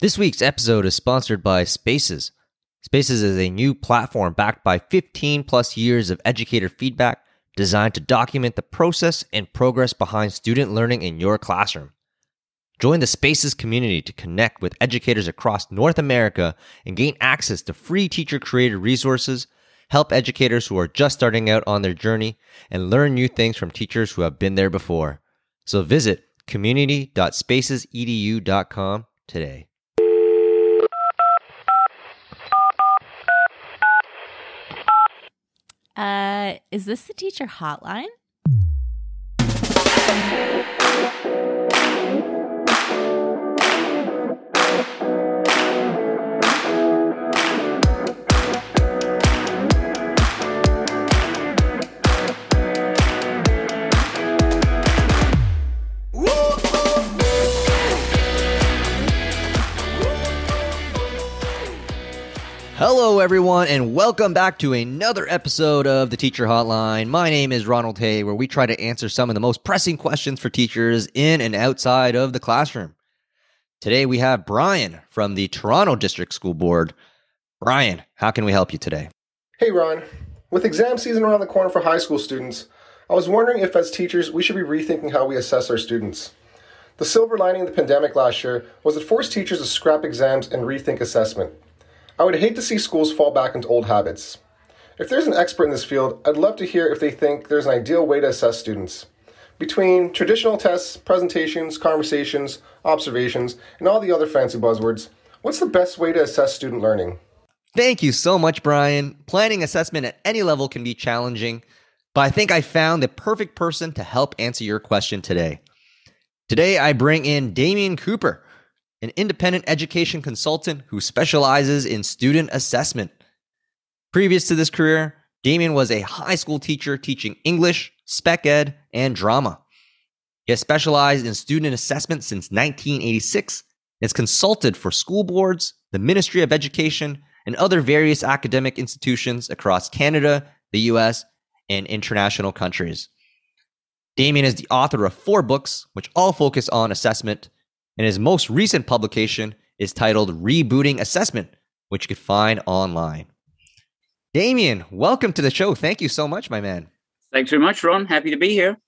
This week's episode is sponsored by Spaces. Spaces is a new platform backed by 15 plus years of educator feedback designed to document the process and progress behind student learning in your classroom. Join the Spaces community to connect with educators across North America and gain access to free teacher created resources, help educators who are just starting out on their journey, and learn new things from teachers who have been there before. So visit community.spacesedu.com today. Uh, is this the teacher hotline? Hello, everyone, and welcome back to another episode of the Teacher Hotline. My name is Ronald Hay, where we try to answer some of the most pressing questions for teachers in and outside of the classroom. Today, we have Brian from the Toronto District School Board. Brian, how can we help you today? Hey, Ron. With exam season around the corner for high school students, I was wondering if, as teachers, we should be rethinking how we assess our students. The silver lining of the pandemic last year was it forced teachers to scrap exams and rethink assessment. I would hate to see schools fall back into old habits. If there's an expert in this field, I'd love to hear if they think there's an ideal way to assess students. Between traditional tests, presentations, conversations, observations, and all the other fancy buzzwords, what's the best way to assess student learning? Thank you so much, Brian. Planning assessment at any level can be challenging, but I think I found the perfect person to help answer your question today. Today, I bring in Damian Cooper an independent education consultant who specializes in student assessment. Previous to this career, Damian was a high school teacher teaching English, spec ed, and drama. He has specialized in student assessment since 1986 and has consulted for school boards, the Ministry of Education, and other various academic institutions across Canada, the US, and international countries. Damian is the author of four books, which all focus on assessment and his most recent publication is titled Rebooting Assessment, which you can find online. Damian, welcome to the show. Thank you so much, my man. Thanks very much, Ron. Happy to be here.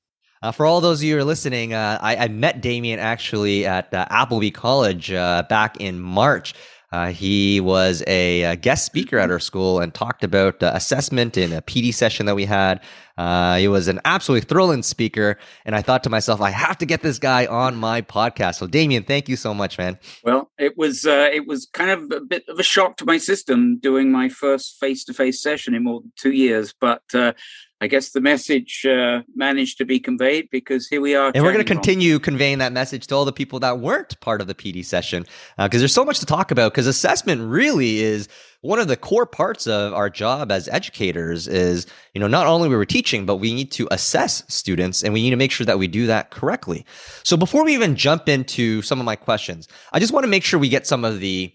Uh, for all those of you who are listening, uh, I, I, met Damian actually at uh, Appleby College uh, back in March. Uh, he was a, a, guest speaker at our school and talked about uh, assessment in a PD session that we had. Uh, he was an absolutely thrilling speaker, and I thought to myself, I have to get this guy on my podcast. So, Damian, thank you so much, man. Well, it was uh, it was kind of a bit of a shock to my system doing my first face to face session in more than two years, but uh, I guess the message uh, managed to be conveyed because here we are. And we're going to continue on. conveying that message to all the people that weren't part of the PD session because uh, there's so much to talk about. Because assessment really is one of the core parts of our job as educators. Is you know not only we were teaching, but we need to assess students, and we need to make sure that we do that correctly. So before we even jump into some of my questions, I just want to make sure we get some of the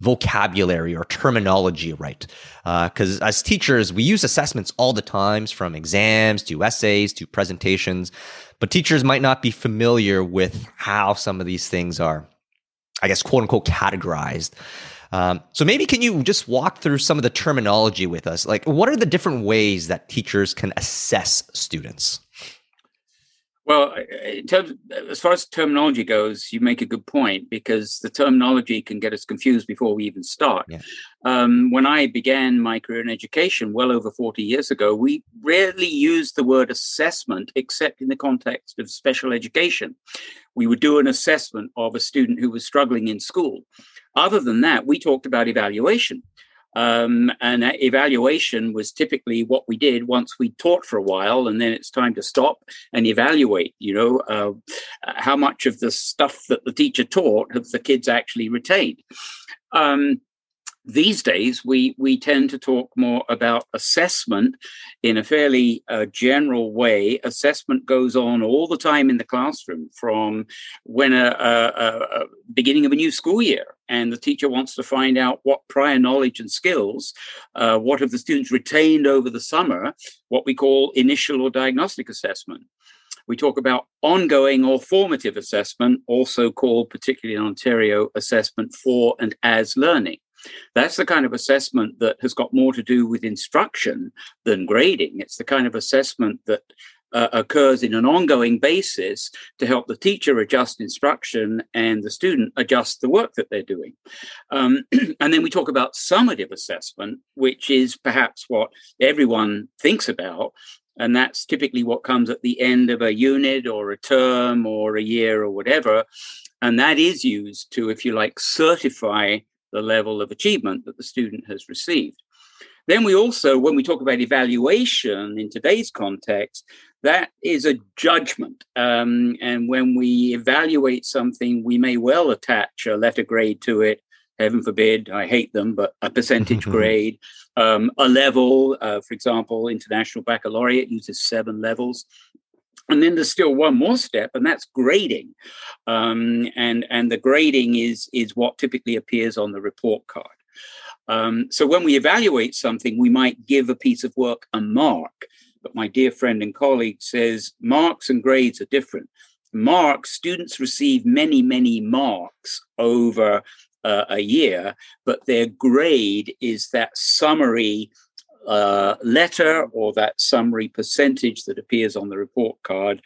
vocabulary or terminology right. Because uh, as teachers, we use assessments all the times from exams to essays to presentations, but teachers might not be familiar with how some of these things are, I guess, quote unquote, categorized. Um, so maybe can you just walk through some of the terminology with us? Like, what are the different ways that teachers can assess students? Well, in terms, as far as terminology goes, you make a good point because the terminology can get us confused before we even start. Yeah. Um, when I began my career in education, well over 40 years ago, we rarely used the word assessment except in the context of special education. We would do an assessment of a student who was struggling in school. Other than that, we talked about evaluation. Um, and evaluation was typically what we did once we taught for a while, and then it's time to stop and evaluate. You know, uh, how much of the stuff that the teacher taught have the kids actually retained? Um, these days we we tend to talk more about assessment in a fairly uh, general way assessment goes on all the time in the classroom from when a, a, a, beginning of a new school year and the teacher wants to find out what prior knowledge and skills uh, what have the students retained over the summer what we call initial or diagnostic assessment We talk about ongoing or formative assessment, also called, particularly in Ontario, assessment for and as learning. That's the kind of assessment that has got more to do with instruction than grading. It's the kind of assessment that uh, occurs in an ongoing basis to help the teacher adjust instruction and the student adjust the work that they're doing. Um, and then we talk about summative assessment, which is perhaps what everyone thinks about. And that's typically what comes at the end of a unit or a term or a year or whatever. And that is used to, if you like, certify the level of achievement that the student has received. Then we also, when we talk about evaluation in today's context, that is a judgment. Um, and when we evaluate something, we may well attach a letter grade to it. Heaven forbid, I hate them, but a percentage grade, um, a level. Uh, for example, International Baccalaureate uses seven levels. And then there's still one more step, and that's grading. Um, and and the grading is is what typically appears on the report card. Um, so when we evaluate something, we might give a piece of work a mark. But my dear friend and colleague says marks and grades are different. Marks, students receive many, many marks over uh, a year, but their grade is that summary uh, letter or that summary percentage that appears on the report card.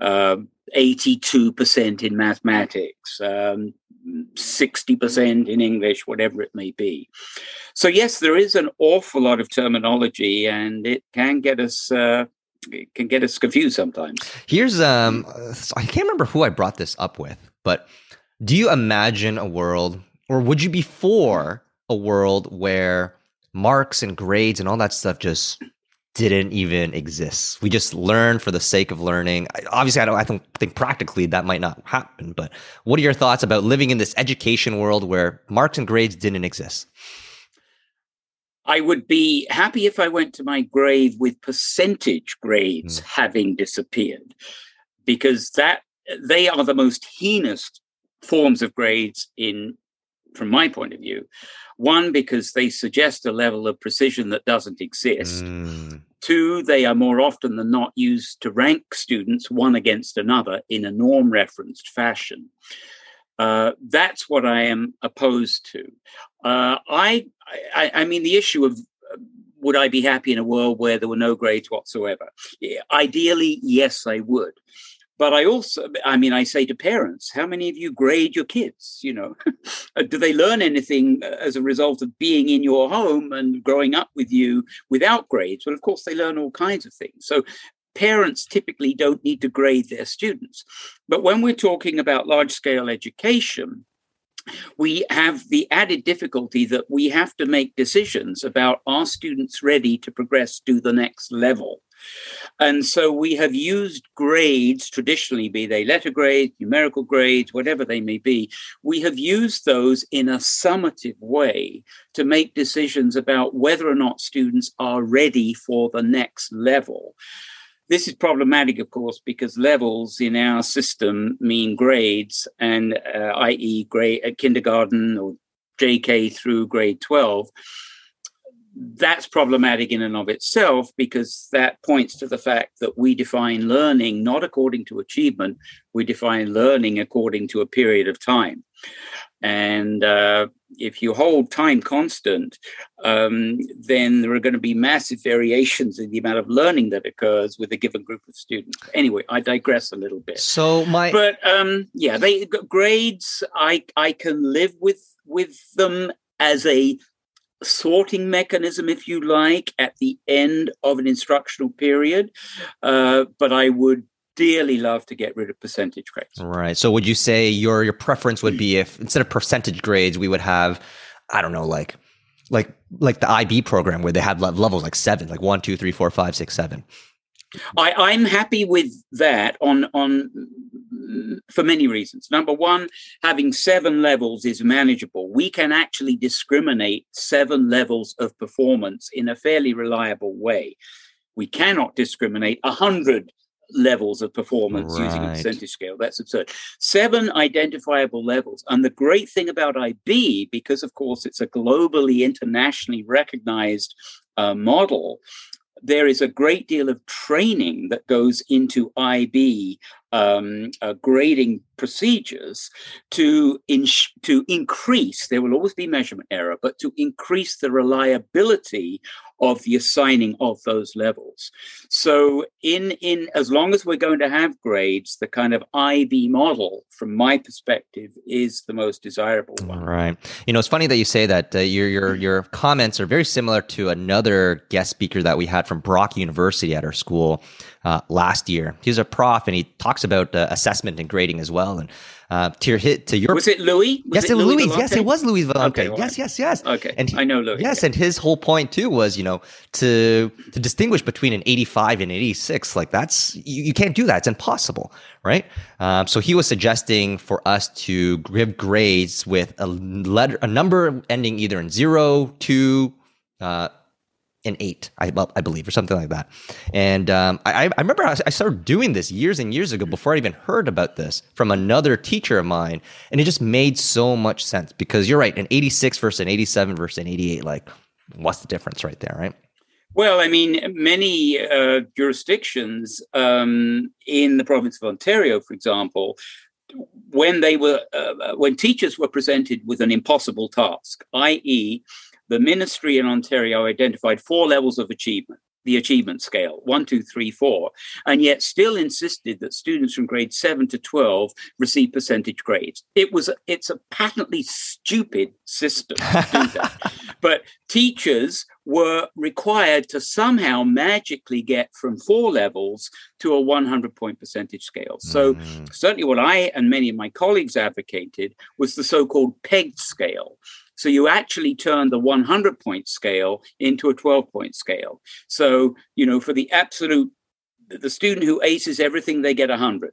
Uh, 82% in mathematics, um, 60% in English, whatever it may be. So, yes, there is an awful lot of terminology and it can get us. Uh, it can get us confused sometimes. Here's um I can't remember who I brought this up with, but do you imagine a world or would you be for a world where marks and grades and all that stuff just didn't even exist. We just learn for the sake of learning. Obviously, I don't. I don't think practically that might not happen. But what are your thoughts about living in this education world where marks and grades didn't exist? I would be happy if I went to my grave with percentage grades mm. having disappeared, because that they are the most heinous forms of grades in, from my point of view. One, because they suggest a level of precision that doesn't exist. Mm. Two, they are more often than not used to rank students one against another in a norm referenced fashion. Uh, that's what I am opposed to. Uh, I, I, I mean, the issue of uh, would I be happy in a world where there were no grades whatsoever? Ideally, yes, I would. But I also, I mean, I say to parents, how many of you grade your kids? You know, do they learn anything uh, as a result of being in your home and growing up with you without grades? Well, of course, they learn all kinds of things. So parents typically don't need to grade their students. But when we're talking about large scale education, we have the added difficulty that we have to make decisions about are students ready to progress to the next level. And so we have used grades traditionally, be they letter grades, numerical grades, whatever they may be, we have used those in a summative way to make decisions about whether or not students are ready for the next level. This is problematic, of course, because levels in our system mean grades, and uh, i.e., grade at kindergarten or JK through grade 12 that's problematic in and of itself because that points to the fact that we define learning not according to achievement, we define learning according to a period of time. And uh, if you hold time constant, um, then there are going to be massive variations in the amount of learning that occurs with a given group of students. Anyway, I digress a little bit. So my, but um, yeah, they grades. I I can live with with them as a sorting mechanism, if you like, at the end of an instructional period. Uh, but I would dearly love to get rid of percentage grades. Right. So would you say your your preference would be if instead of percentage grades, we would have, I don't know, like like like the IB program where they have levels like seven, like one, two, three, four, five, six, seven. I, I'm happy with that on on for many reasons. Number one, having seven levels is manageable. We can actually discriminate seven levels of performance in a fairly reliable way. We cannot discriminate a hundred levels of performance right. using a percentage scale. That's absurd. Seven identifiable levels. And the great thing about IB, because of course it's a globally, internationally recognized uh, model, there is a great deal of training that goes into IB um, uh, grading procedures to in, to increase. There will always be measurement error, but to increase the reliability of the assigning of those levels. So in in as long as we're going to have grades, the kind of IB model, from my perspective, is the most desirable one. Right. You know, it's funny that you say that. Uh, your your your comments are very similar to another guest speaker that we had from Brock University at our school uh, last year. He's a prof and he talks about uh, assessment and grading as well. And uh, to your hit to your was it Louis? Was yes, it, Louis. Louis yes, it was Louis Volante. Okay, well, yes, yes, yes. Okay, and he, I know Louis. Yes, and his whole point too was you know to to distinguish between an 85 and 86. Like that's you, you can't do that. It's impossible, right? Um, so he was suggesting for us to give grades with a letter, a number ending either in zero, two, uh, an eight, I, I believe, or something like that. And um, I, I remember I started doing this years and years ago before I even heard about this from another teacher of mine. And it just made so much sense because you're right, an 86 versus an 87 versus an 88, like, what's the difference right there, right? Well, I mean, many uh, jurisdictions um, in the province of Ontario, for example, when they were uh, when teachers were presented with an impossible task, i.e., the ministry in Ontario identified four levels of achievement the achievement scale one, two, three, four, and yet still insisted that students from grade seven to 12 receive percentage grades. It was, it's a patently stupid system to do that. but teachers were required to somehow magically get from four levels to a 100 point percentage scale. So, mm. certainly, what I and many of my colleagues advocated was the so called pegged scale, so you actually turn the 100 point scale into a 12 point scale. So, you know, for the absolute, the student who aces everything, they get 100.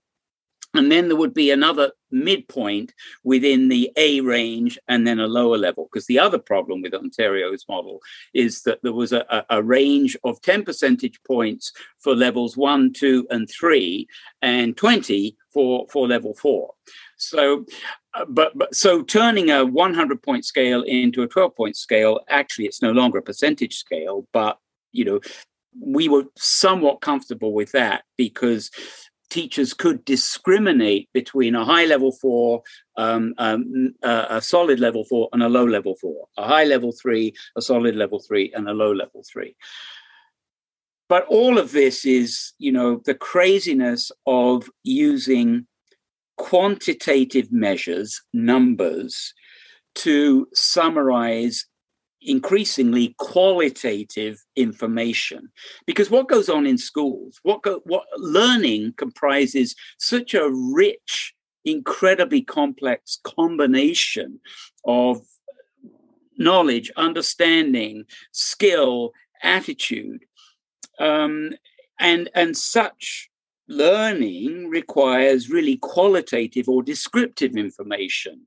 And then there would be another midpoint within the A range and then a lower level. Because the other problem with Ontario's model is that there was a, a, range of 10 percentage points for levels one, two, and three, and 20 for, for level four. So, but, but so turning a 100 point scale into a 12 point scale, actually, it's no longer a percentage scale, but you know, we were somewhat comfortable with that because teachers could discriminate between a high level four, um, um, uh, a solid level four, and a low level four, a high level three, a solid level three, and a low level three. But all of this is, you know, the craziness of using quantitative measures, numbers, to summarize increasingly qualitative information. Because what goes on in schools what go, what learning comprises such a rich incredibly complex combination of knowledge understanding skill attitude um, and and such learning requires really qualitative or descriptive information,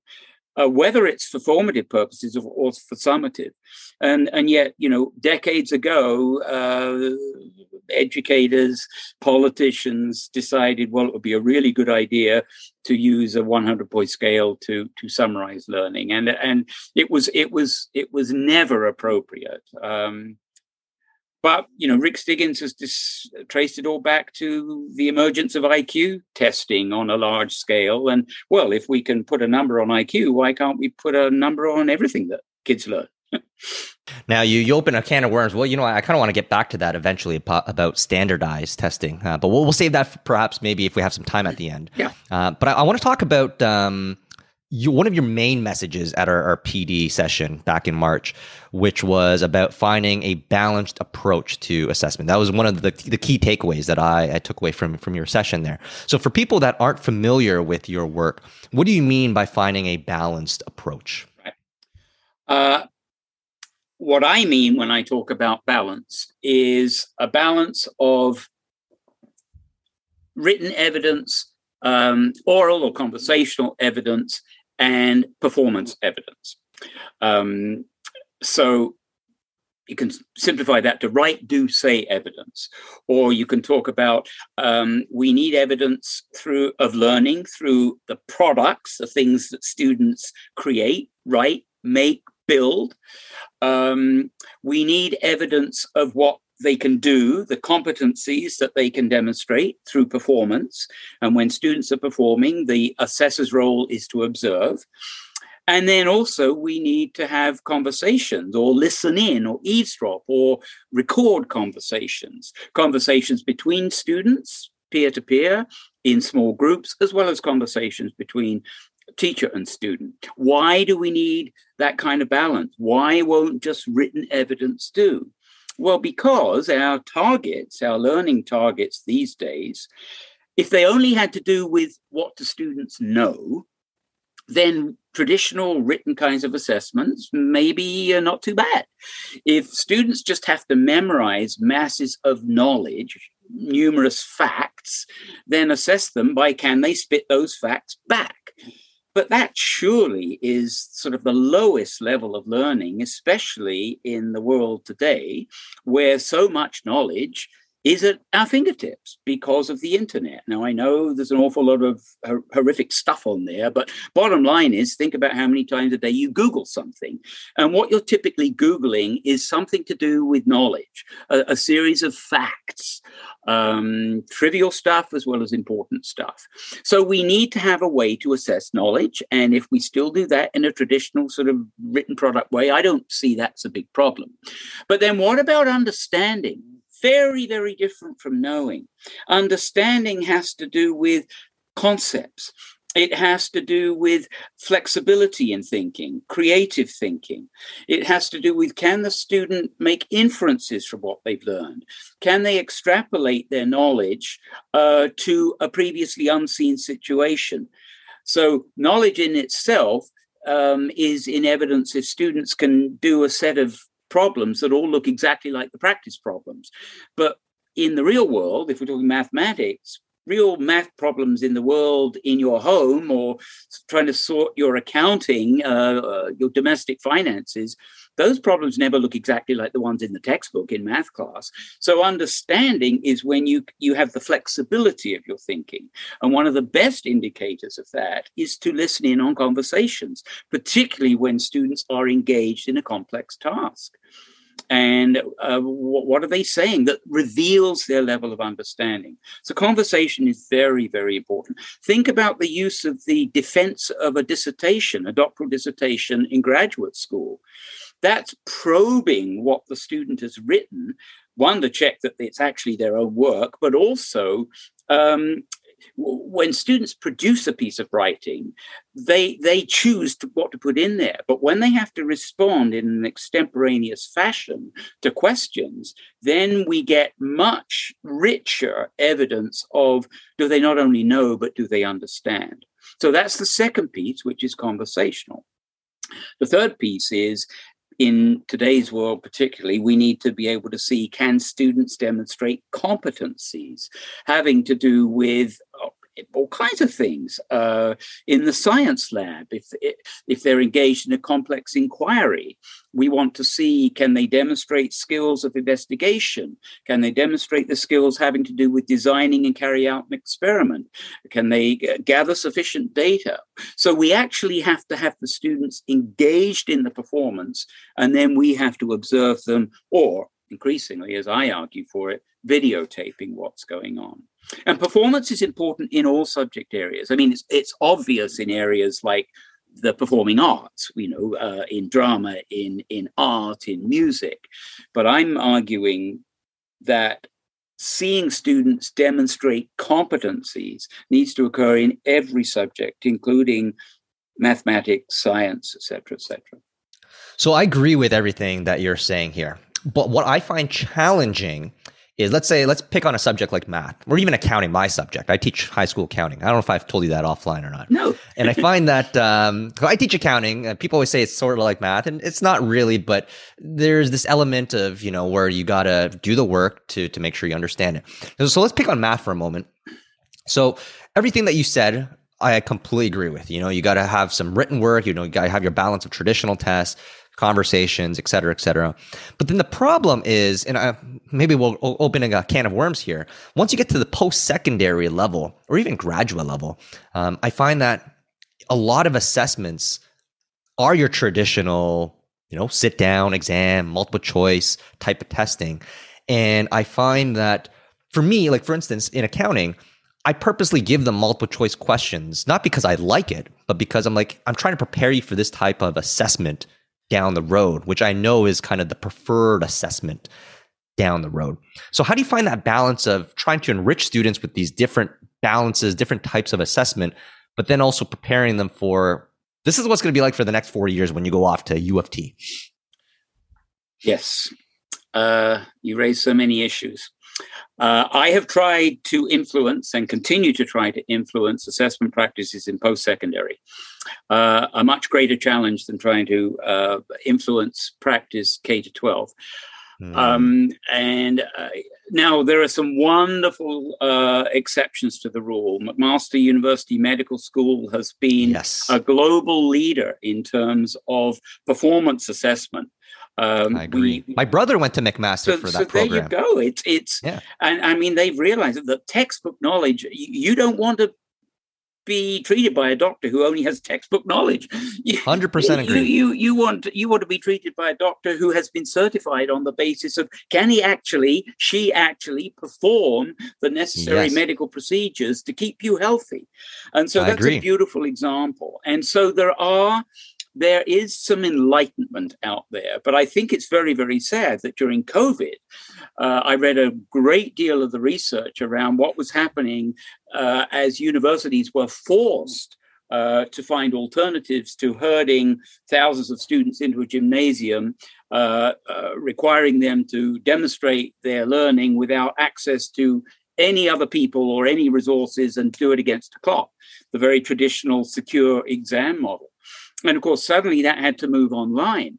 uh, whether it's for formative purposes or, or, for summative. And, and yet, you know, decades ago, uh, educators, politicians decided, well, it would be a really good idea to use a 100 point scale to to summarize learning and and it was it was it was never appropriate um, but you know, Rick Stiggins has dis- traced it all back to the emergence of IQ testing on a large scale. And well, if we can put a number on IQ, why can't we put a number on everything that kids learn? now you, you open a can of worms. Well, you know, I kind of want to get back to that eventually about standardized testing, uh, but we'll, we'll save that perhaps maybe if we have some time at the end. Yeah. Uh, but I, I, want to talk about um, you, one of your main messages at our, our, PD session back in March, which was about finding a balanced approach to assessment. That was one of the, the key takeaways that I, I, took away from, from your session there. So, for people that aren't familiar with your work, what do you mean by finding a balanced approach? Right. Uh, what I mean when I talk about balance is a balance of written evidence, um, oral or conversational evidence, and performance evidence. Um, so you can simplify that to write, do, say evidence, or you can talk about um, we need evidence through of learning through the products, the things that students create, write, make, build. Um, we need evidence of what they can do, the competencies that they can demonstrate through performance. And when students are performing, the assessor's role is to observe. And then also, we need to have conversations or listen in or eavesdrop or record conversations, conversations between students, peer to peer, in small groups, as well as conversations between teacher and student. Why do we need that kind of balance? Why won't just written evidence do? Well, because our targets, our learning targets these days, if they only had to do with what the students know, then traditional written kinds of assessments maybe are not too bad. If students just have to memorize masses of knowledge, numerous facts, then assess them by can they spit those facts back? But that surely is sort of the lowest level of learning, especially in the world today, where so much knowledge is at our fingertips because of the internet. Now, I know there's an awful lot of horrific stuff on there, but bottom line is think about how many times a day you Google something. And what you're typically Googling is something to do with knowledge, a, a series of facts, um, trivial stuff as well as important stuff. So we need to have a way to assess knowledge. And if we still do that in a traditional sort of written product way, I don't see that's a big problem. But then what about understanding? Very, very different from knowing. Understanding has to do with concepts. It has to do with flexibility in thinking, creative thinking. It has to do with can the student make inferences from what they've learned? Can they extrapolate their knowledge uh, to a previously unseen situation? So, knowledge in itself um, is in evidence if students can do a set of problems that all look exactly like the practice problems. But in the real world, if we're talking mathematics, real math problems in the world in your home or trying to sort your accounting, uh, uh, your domestic finances, those problems never look exactly like the ones in the textbook in math class. So understanding is when you you have the flexibility of your thinking. And one of the best indicators of that is to listen in on conversations, particularly when students are engaged in a complex task and uh, what are they saying that reveals their level of understanding? So conversation is very very important. Think about the use of the defense of a dissertation a doctoral dissertation in graduate school. That's probing what the student has written one to check that it's actually their own work but also um, when students produce a piece of writing, they they choose to, what to put in there. But when they have to respond in an extemporaneous fashion to questions, then we get much richer evidence of do they not only know but do they understand. So that's the second piece, which is conversational. The third piece is in today's world, particularly, we need to be able to see can students demonstrate competencies having to do with uh, all kinds of things uh, in the science lab. If if they're engaged in a complex inquiry, we want to see can they demonstrate skills of investigation? Can they demonstrate the skills having to do with designing and carry out an experiment? Can they gather sufficient data? So we actually have to have the students engaged in the performance, and then we have to observe them, or increasingly, as I argue for it, videotaping what's going on. And performance is important in all subject areas. I mean, it's, it's obvious in areas like the performing arts, you know, uh, in drama, in, in art, in music. But I'm arguing that seeing students demonstrate competencies needs to occur in every subject, including mathematics, science, etc., etc. So I agree with everything that you're saying here. But what I find challenging is let's say let's pick on a subject like math. Or even accounting my subject. I teach high school accounting. I don't know if i've told you that offline or not. No. And i find that um, i teach accounting people always say it's sort of like math and it's not really but there's this element of you know where you gotta do the work to to make sure you understand it. So let's pick on math for a moment. So everything that you said I completely agree with. You know, you got to have some written work. You know, you got to have your balance of traditional tests, conversations, et cetera, et cetera. But then the problem is, and I, maybe we'll open a can of worms here. Once you get to the post secondary level or even graduate level, um, I find that a lot of assessments are your traditional, you know, sit down exam, multiple choice type of testing. And I find that for me, like for instance, in accounting, I purposely give them multiple choice questions, not because I like it, but because I'm like, I'm trying to prepare you for this type of assessment down the road, which I know is kind of the preferred assessment down the road. So, how do you find that balance of trying to enrich students with these different balances, different types of assessment, but then also preparing them for this is what's going to be like for the next 40 years when you go off to U of T? Yes. Uh, you raise so many issues. Uh, I have tried to influence and continue to try to influence assessment practices in post secondary. Uh, a much greater challenge than trying to uh, influence practice K to 12. Mm. Um, and uh, now there are some wonderful uh, exceptions to the rule. McMaster University Medical School has been yes. a global leader in terms of performance assessment. Um, I agree. We, My brother went to McMaster so, for that so program. there you go. It's it's, yeah. and I mean they've realized that textbook knowledge. You don't want to be treated by a doctor who only has textbook knowledge. Hundred percent agree. You, you you want you want to be treated by a doctor who has been certified on the basis of can he actually, she actually perform the necessary yes. medical procedures to keep you healthy, and so that's a beautiful example. And so there are there is some enlightenment out there. But I think it's very, very sad that during COVID, uh, I read a great deal of the research around what was happening uh, as universities were forced. Uh, to find alternatives to herding thousands of students into a gymnasium, uh, uh, requiring them to demonstrate their learning without access to any other people or any resources and do it against a clock, the very traditional secure exam model. And of course, suddenly that had to move online.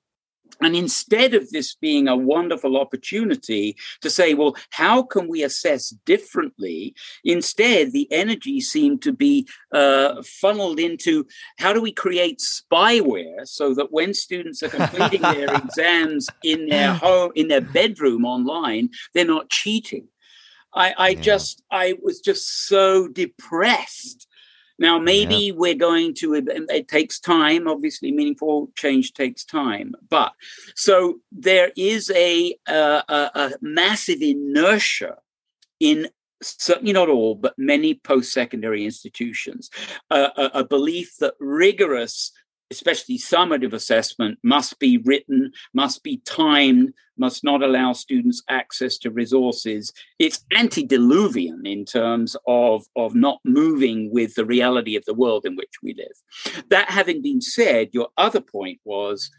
And instead of this being a wonderful opportunity to say, well, how can we assess differently? Instead, the energy seemed to be uh, funneled into how do we create spyware so that when students are completing their exams in their home, in their bedroom online, they're not cheating. I, I yeah. just, I was just so depressed now, maybe yeah. we're going to, it takes time. Obviously, meaningful change takes time. But so there is a, a, a massive inertia in certainly not all, but many post secondary institutions, uh, a, a, belief that rigorous especially summative assessment, must be written, must be timed, must not allow students access to resources. It's antediluvian in terms of, of not moving with the reality of the world in which we live. That having been said, your other point was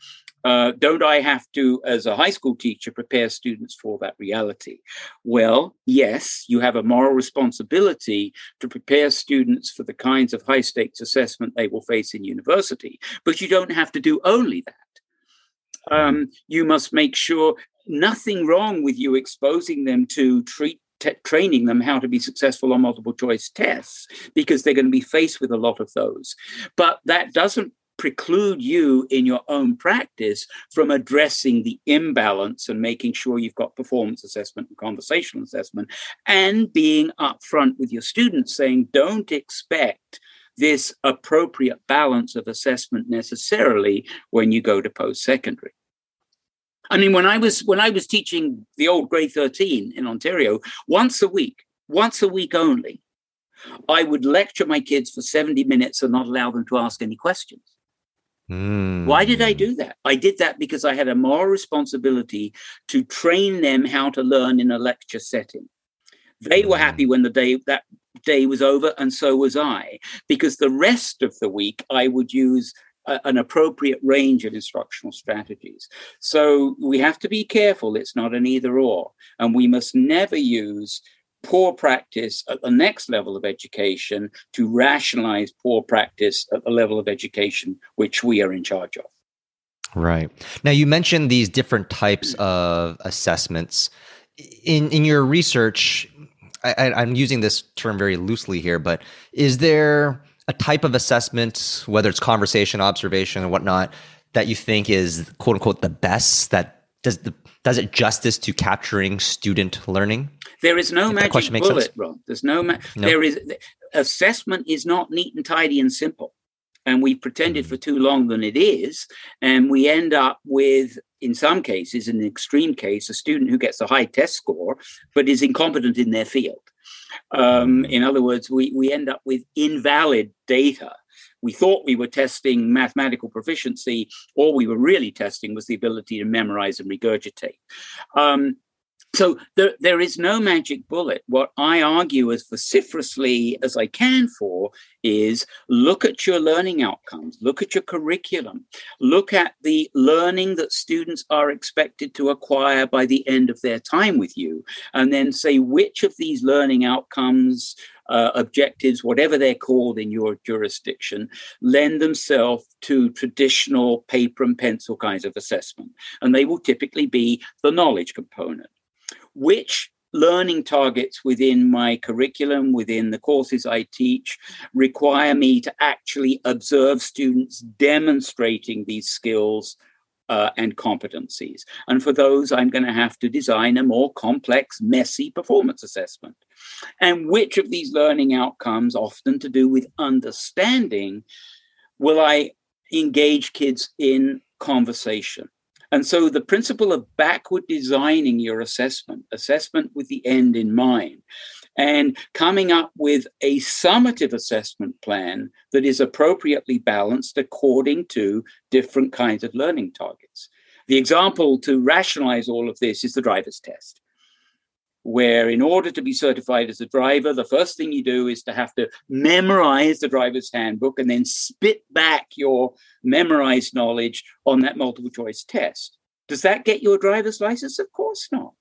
uh, don't I have to, as a high school teacher, prepare students for that reality? Well, yes, you have a moral responsibility to prepare students for the kinds of high stakes assessment they will face in university, but you don't have to do only that. Um, you must make sure nothing wrong with you exposing them to treat T- training them how to be successful on multiple choice tests because they're going to be faced with a lot of those. But that doesn't preclude you in your own practice from addressing the imbalance and making sure you've got performance assessment and conversational assessment and being upfront with your students saying don't expect this appropriate balance of assessment necessarily when you go to post secondary i mean when i was when i was teaching the old grade 13 in ontario once a week once a week only I would lecture my kids for 70 minutes and not allow them to ask any questions. Mm. Why did I do that? I did that because I had a moral responsibility to train them how to learn in a lecture setting. They were happy when the day that day was over, and so was I, because the rest of the week I would use a, an appropriate range of instructional strategies. So we have to be careful. It's not an either or, and we must never use poor practice at the next level of education to rationalize poor practice at the level of education which we are in charge of. Right. Now you mentioned these different types of assessments. In in your research, I, I'm using this term very loosely here, but is there a type of assessment, whether it's conversation, observation, or whatnot, that you think is quote unquote the best that does the does it justice to capturing student learning? There is no magic bullet, Ron. There's no, ma- no. There is assessment is not neat and tidy and simple, and we've pretended mm. for too long than it is, and we end up with in some cases, in an extreme case, a student who gets a high test score but is incompetent in their field. Um, in other words, we, we end up with invalid data. We thought we were testing mathematical proficiency. All we were really testing was the ability to memorize and regurgitate. Um, so there, there is no magic bullet. What I argue as vociferously as I can for is look at your learning outcomes, look at your curriculum, look at the learning that students are expected to acquire by the end of their time with you, and then say which of these learning outcomes, uh, objectives, whatever they're called in your jurisdiction, lend themselves to traditional paper and pencil kinds of assessment. And they will typically be the knowledge component which learning targets within my curriculum, within the courses I teach, require me to actually observe students demonstrating these skills uh, and competencies. And for those, I'm going to have to design a more complex, messy performance assessment. And which of these learning outcomes, often to do with understanding, will I engage kids in conversation? And so the principle of backward designing your assessment, assessment with the end in mind, and coming up with a summative assessment plan that is appropriately balanced according to different kinds of learning targets. The example to rationalize all of this is the driver's test where in order to be certified as a driver, the first thing you do is to have to memorize the driver's handbook and then spit back your memorized knowledge on that multiple choice test. Does that get you a driver's license? Of course not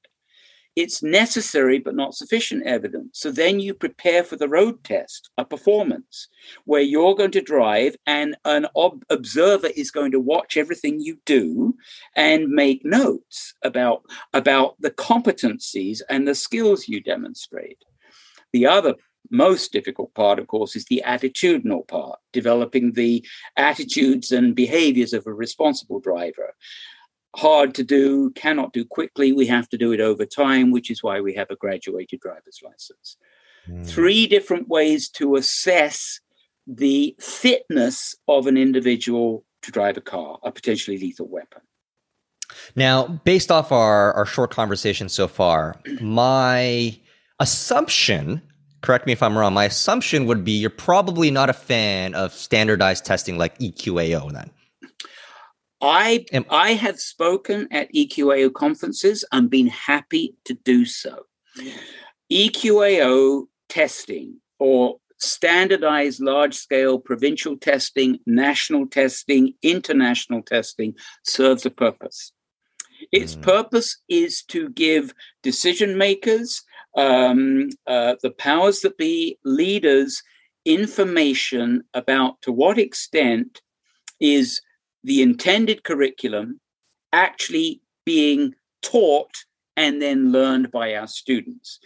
it's necessary but not sufficient evidence. So then you prepare for the road test, a performance where you're going to drive and an ob- observer is going to watch everything you do and make notes about, about the competencies and the skills you demonstrate. The other most difficult part, of course, is the attitudinal part, developing the attitudes and behaviors of a responsible driver hard to do, cannot do quickly. We have to do it over time, which is why we have a graduated driver's license. Mm. Three different ways to assess the fitness of an individual to drive a car, a potentially lethal weapon. Now, based off our, our short conversation so far, my assumption, correct me if I'm wrong, my assumption would be you're probably not a fan of standardized testing like EQAO then. I Am- I have spoken at EQAO conferences and been happy to do so. EQAO testing or standardized large scale provincial testing, national testing, international testing serves a purpose. Its mm. purpose is to give decision makers, um, uh, the powers that be, leaders, information about to what extent is the intended curriculum actually being taught and then learned by our students.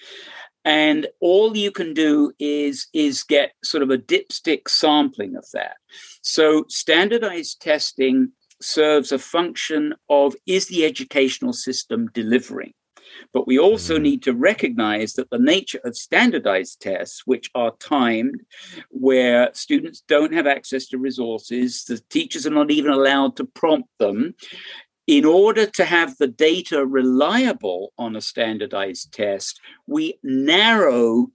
And all you can do is is get sort of a dipstick sampling of that. So standardized testing serves a function of is the educational system delivering but we also mm-hmm. need to recognize that the nature of standardized tests, which are timed, where students don't have access to resources, the teachers are not even allowed to prompt them. In order to have the data reliable on a standardized test, we narrow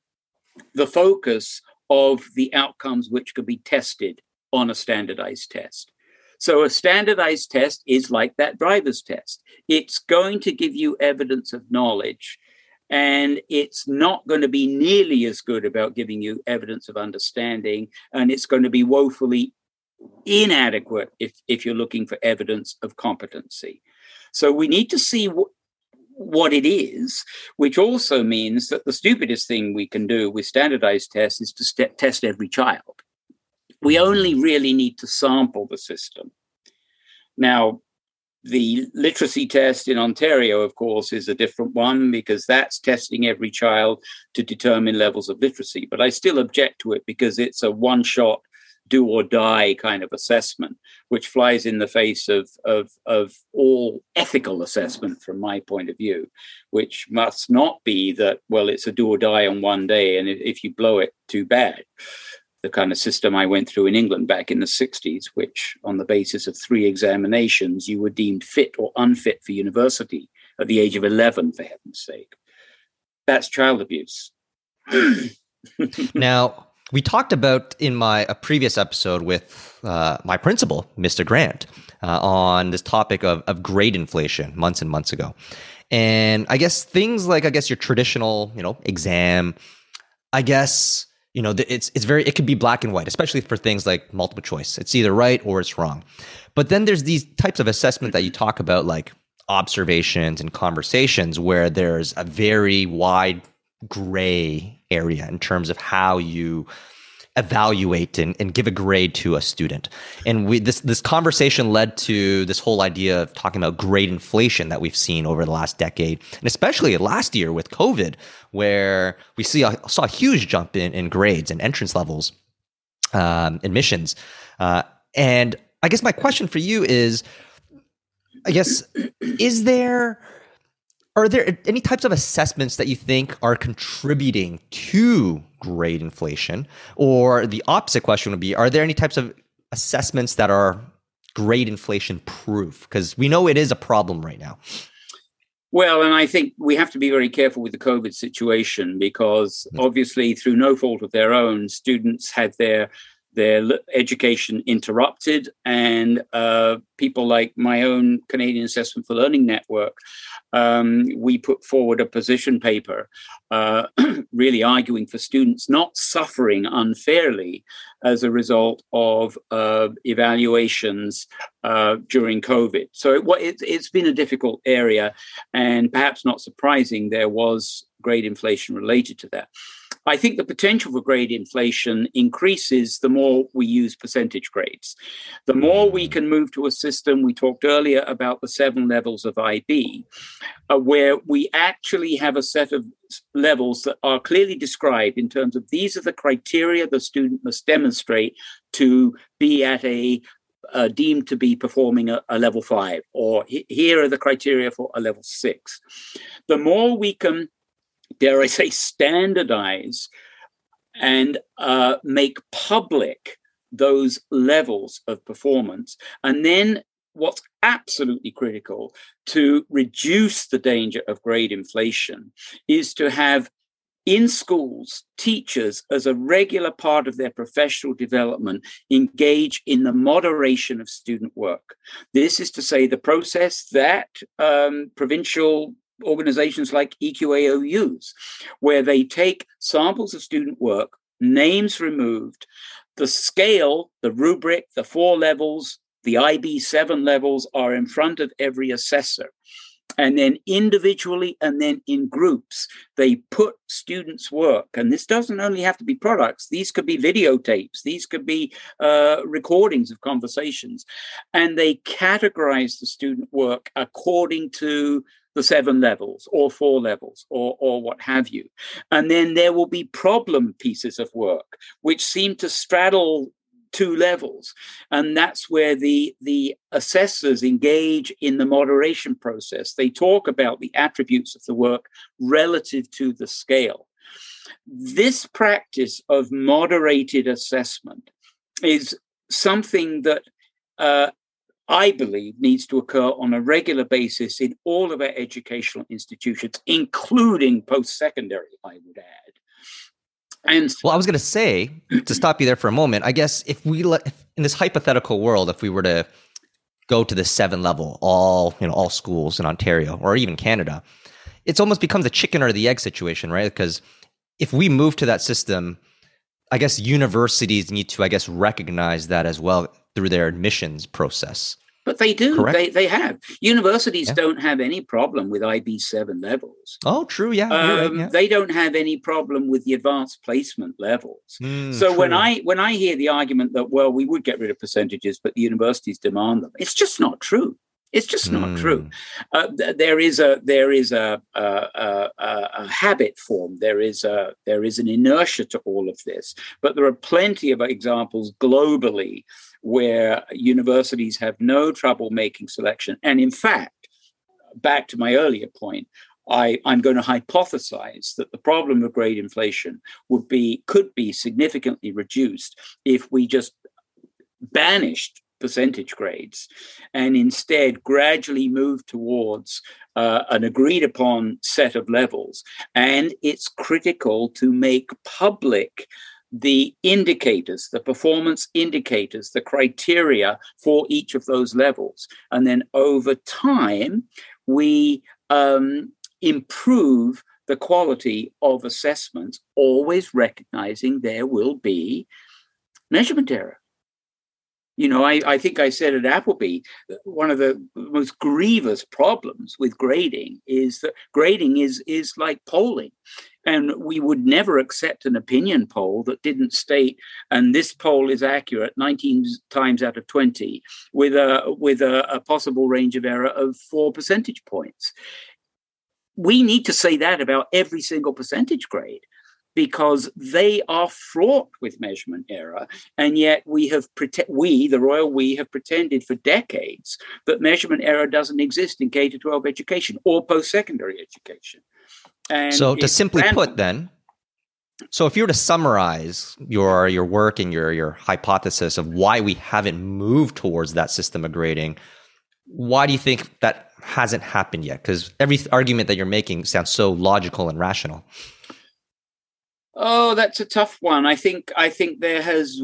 the focus of the outcomes which could be tested on a standardized test. So a standardized test is like that driver's test. It's going to give you evidence of knowledge and it's not going to be nearly as good about giving you evidence of understanding and it's going to be woefully inadequate if, if you're looking for evidence of competency so we need to see what what it is, which also means that the stupidest thing we can do with standardized tests is to st- test every child. We only really need to sample the system. Now, the literacy test in Ontario, of course, is a different one because that's testing every child to determine levels of literacy. But I still object to it because it's a one shot, do or die kind of assessment, which flies in the face of, of, of all ethical assessment from my point of view, which must not be that, well, it's a do or die on one day. And if you blow it, too bad. The kind of system I went through in England back in the 60s, which on the basis of three examinations, you were deemed fit or unfit for university at the age of 11, for heaven's sake. That's child abuse. now, we talked about in my a previous episode with uh, my principal, Mr. Grant, uh, on this topic of, of grade inflation months and months ago. And I guess things like, I guess your traditional, you know, exam, I guess you know it's it's very it can be black and white especially for things like multiple choice. It's either right or it's wrong. But then there's these types of assessment that you talk about like observations and conversations where there's a very wide gray area in terms of how you evaluate and, and give a grade to a student. And we this this conversation led to this whole idea of talking about grade inflation that we've seen over the last decade, and especially last year with COVID, where we see a, saw a huge jump in, in grades and entrance levels, um, admissions. Uh, and I guess my question for you is, I guess, is there are there any types of assessments that you think are contributing to grade inflation? Or the opposite question would be Are there any types of assessments that are grade inflation proof? Because we know it is a problem right now. Well, and I think we have to be very careful with the COVID situation because mm. obviously, through no fault of their own, students had their their education interrupted, and uh, people like my own Canadian Assessment for Learning Network um, we put forward a position paper uh, really arguing for students not suffering unfairly as a result of uh, evaluations uh, during COVID. So it, it, it's been a difficult area, and perhaps not surprising, there was grade inflation related to that. I think the potential for grade inflation increases the more we use percentage grades. The more we can move to a system, we talked earlier about the seven levels of IB, uh, where we actually have a set of levels that are clearly described in terms of these are the criteria the student must demonstrate to be at a uh, deemed to be performing a, a level five, or he, here are the criteria for a level six. The more we can dare I say, standardize and uh, make public those levels of performance. And then what's absolutely critical to reduce the danger of grade inflation is to have in schools, teachers, as a regular part of their professional development, engage in the moderation of student work. This is to say, the process that um, provincial organizations like EQAO uses, where they take samples of student work, names removed, the scale, the rubric, the four levels, the IB7 levels are in front of every assessor. And then individually and then in groups, they put students' work. And this doesn't only have to be products, these could be videotapes, these could be uh, recordings of conversations. And they categorize the student work according to the seven levels or four levels or, or what have you. And then there will be problem pieces of work which seem to straddle two levels. And that's where the the assessors engage in the moderation process. They talk about the attributes of the work relative to the scale. This practice of moderated assessment is something that uh, I believe needs to occur on a regular basis in all of our educational institutions, including post secondary, I would add. And well, I was going to say to stop you there for a moment. I guess if we let in this hypothetical world, if we were to go to the seven level, all you know, all schools in Ontario or even Canada, it's almost becomes a chicken or the egg situation, right? Because if we move to that system, I guess universities need to, I guess, recognize that as well through their admissions process. But they do. Correct? They they have. Universities yeah. don't have any problem with IB seven levels. Oh, true. Yeah, um, right, yeah, They don't have any problem with the advanced placement levels. Mm, so true. when I when I hear the argument that well we would get rid of percentages, but the universities demand them, it's just not true. It's just not mm. true. Uh, th- there is a there is a, a, a, a, habit form. There is a there is an inertia to all of this. But there are plenty of examples globally where universities have no trouble making selection. And in fact, back to my earlier point, I, I'm going to hypothesize that the problem of grade inflation would be could be significantly reduced if we just banished percentage grades and instead gradually move towards uh, an agreed upon set of levels. And it's critical to make public the indicators, the performance indicators, the criteria for each of those levels. And then over time, we um, improve the quality of assessments, always recognizing there will be measurement error. You know, I, I think I said at Appleby, one of the most grievous problems with grading is that grading is is like polling. And we would never accept an opinion poll that didn't state, and this poll is accurate 19 times out of 20, with a with a, a possible range of error of four percentage points. We need to say that about every single percentage grade because they are fraught with measurement error. And yet we have prete- we, the royal we, have pretended for decades that measurement error doesn't exist in K to 12 education or post-secondary education. And so to simply random. put then, so if you were to summarize your your work and your your hypothesis of why we haven't moved towards that system of grading, why do you think that hasn't happened yet? Because every argument that you're making sounds so logical and rational. Oh, that's a tough one. I think I think there has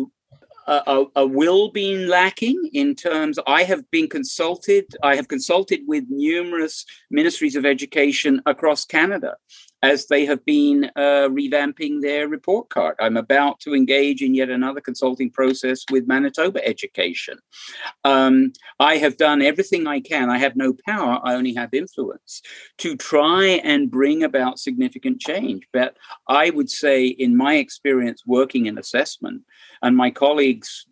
a, a, will been lacking in terms. I have been consulted. I have consulted with numerous ministries of education across Canada, as they have been uh, revamping their report card. I'm about to engage in yet another consulting process with Manitoba Education. Um, I have done everything I can. I have no power, I only have influence to try and bring about significant change. But I would say, in my experience working in assessment, and my colleagues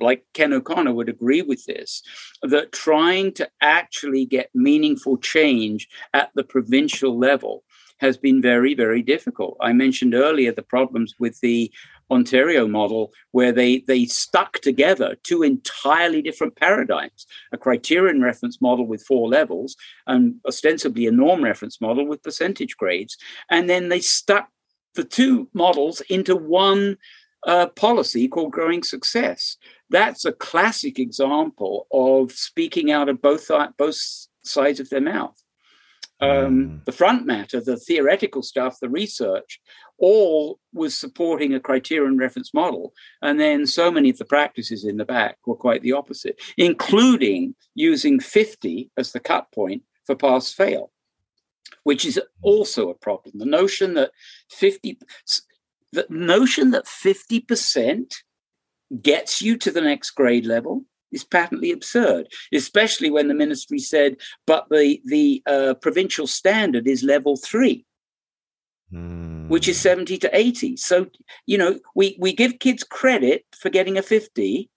like Ken O'Connor would agree with this, that trying to actually get meaningful change at the provincial level has been very, very difficult. I mentioned earlier the problems with the Ontario model, where they, they stuck together two entirely different paradigms a criterion reference model with four levels, and ostensibly a norm reference model with percentage grades. And then they stuck the two models into one uh, policy called growing success. That's a classic example of speaking out of both, both sides of their mouth um, mm. the front matter, the theoretical stuff, the research, all was supporting a criterion reference model. And then so many of the practices in the back were quite the opposite, including using 50 as the cut point for pass fail, which is also a problem. The notion that 50, the notion that 50% gets you to the next grade level is patently absurd, especially when the ministry said, but the, the uh, provincial standard is level three. Mm. Which is hmm. 70 to 80. So, you know, we, we give kids credit for getting a 50.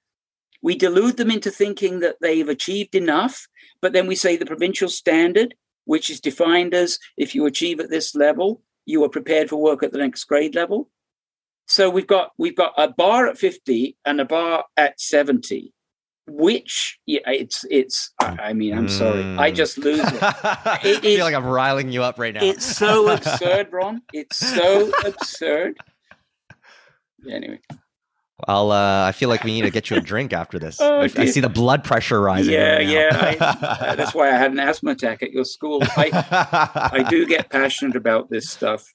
We delude them into thinking that they've achieved enough. But then we say the provincial standard, which is defined as if you achieve at this level, you are prepared for work at the next grade level. So we've got we've got a bar at 50 and a bar at 70 which yeah, it's it's i mean i'm sorry i hmm. just lose it, it i feel like i'm riling you up right now it's so absurd ron it's so absurd anyway I'll. Uh, I feel like we need to get you a drink after this. oh, I, I, see the blood pressure rising. Yeah, right yeah. I, that's why I had an asthma attack at your school. I, I do get passionate about this stuff.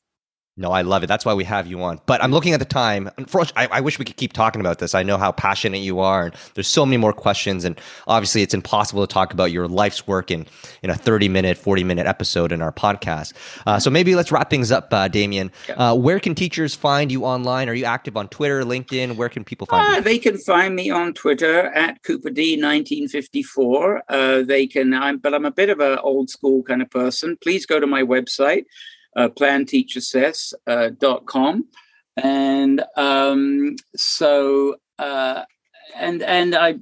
No, I love it. That's why we have you on. But I'm looking at the time. I, I, wish we could keep talking about this. I know how passionate you are, and there's so many more questions. And obviously, it's impossible to talk about your life's work in in a 30 minute, 40 minute episode in our podcast. Uh, so maybe let's wrap things up, uh, Damian. Uh, where can teachers find you online? Are you active on Twitter, LinkedIn? Where can people find you? Uh, they can find me on Twitter at Cooper D 1954. Uh, they can. I'm, but I'm a bit of an old school kind of person. Please go to my website uh, planteachassess.com. Uh, and um, so, uh, and and I,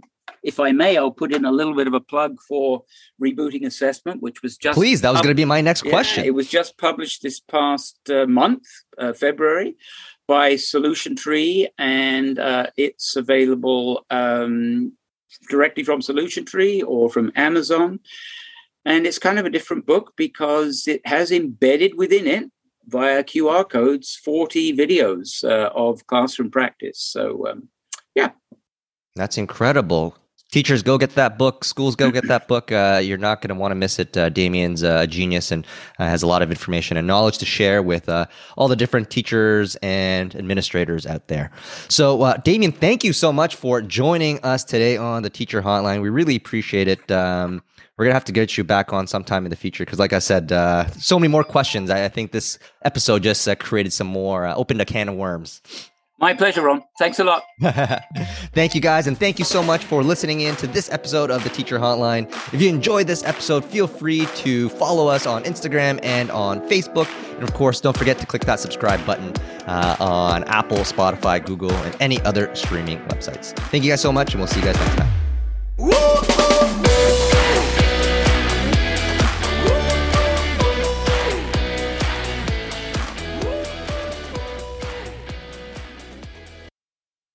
if I may, I'll put in a little bit of a plug for rebooting assessment, which was just please. That was going to be my next yeah, question. It was just published this past uh, month, uh, February, by Solution Tree, and uh, it's available um, directly from Solution Tree or from Amazon. And it's kind of a different book because it has embedded within it via QR codes 40 videos uh, of classroom practice. So, um, yeah. That's incredible. Teachers, go get that book. Schools, go get that book. Uh, you're not going to want to miss it. Uh, Damian's uh, a genius and uh, has a lot of information and knowledge to share with uh, all the different teachers and administrators out there. So, uh, Damian, thank you so much for joining us today on the Teacher Hotline. We really appreciate it. Um, we're gonna have to get you back on sometime in the future because, like I said, uh, so many more questions. I, I think this episode just uh, created some more, uh, opened a can of worms. My pleasure, Ron. Thanks a lot. thank you, guys, and thank you so much for listening in to this episode of the Teacher Hotline. If you enjoyed this episode, feel free to follow us on Instagram and on Facebook, and of course, don't forget to click that subscribe button uh, on Apple, Spotify, Google, and any other streaming websites. Thank you guys so much, and we'll see you guys next time.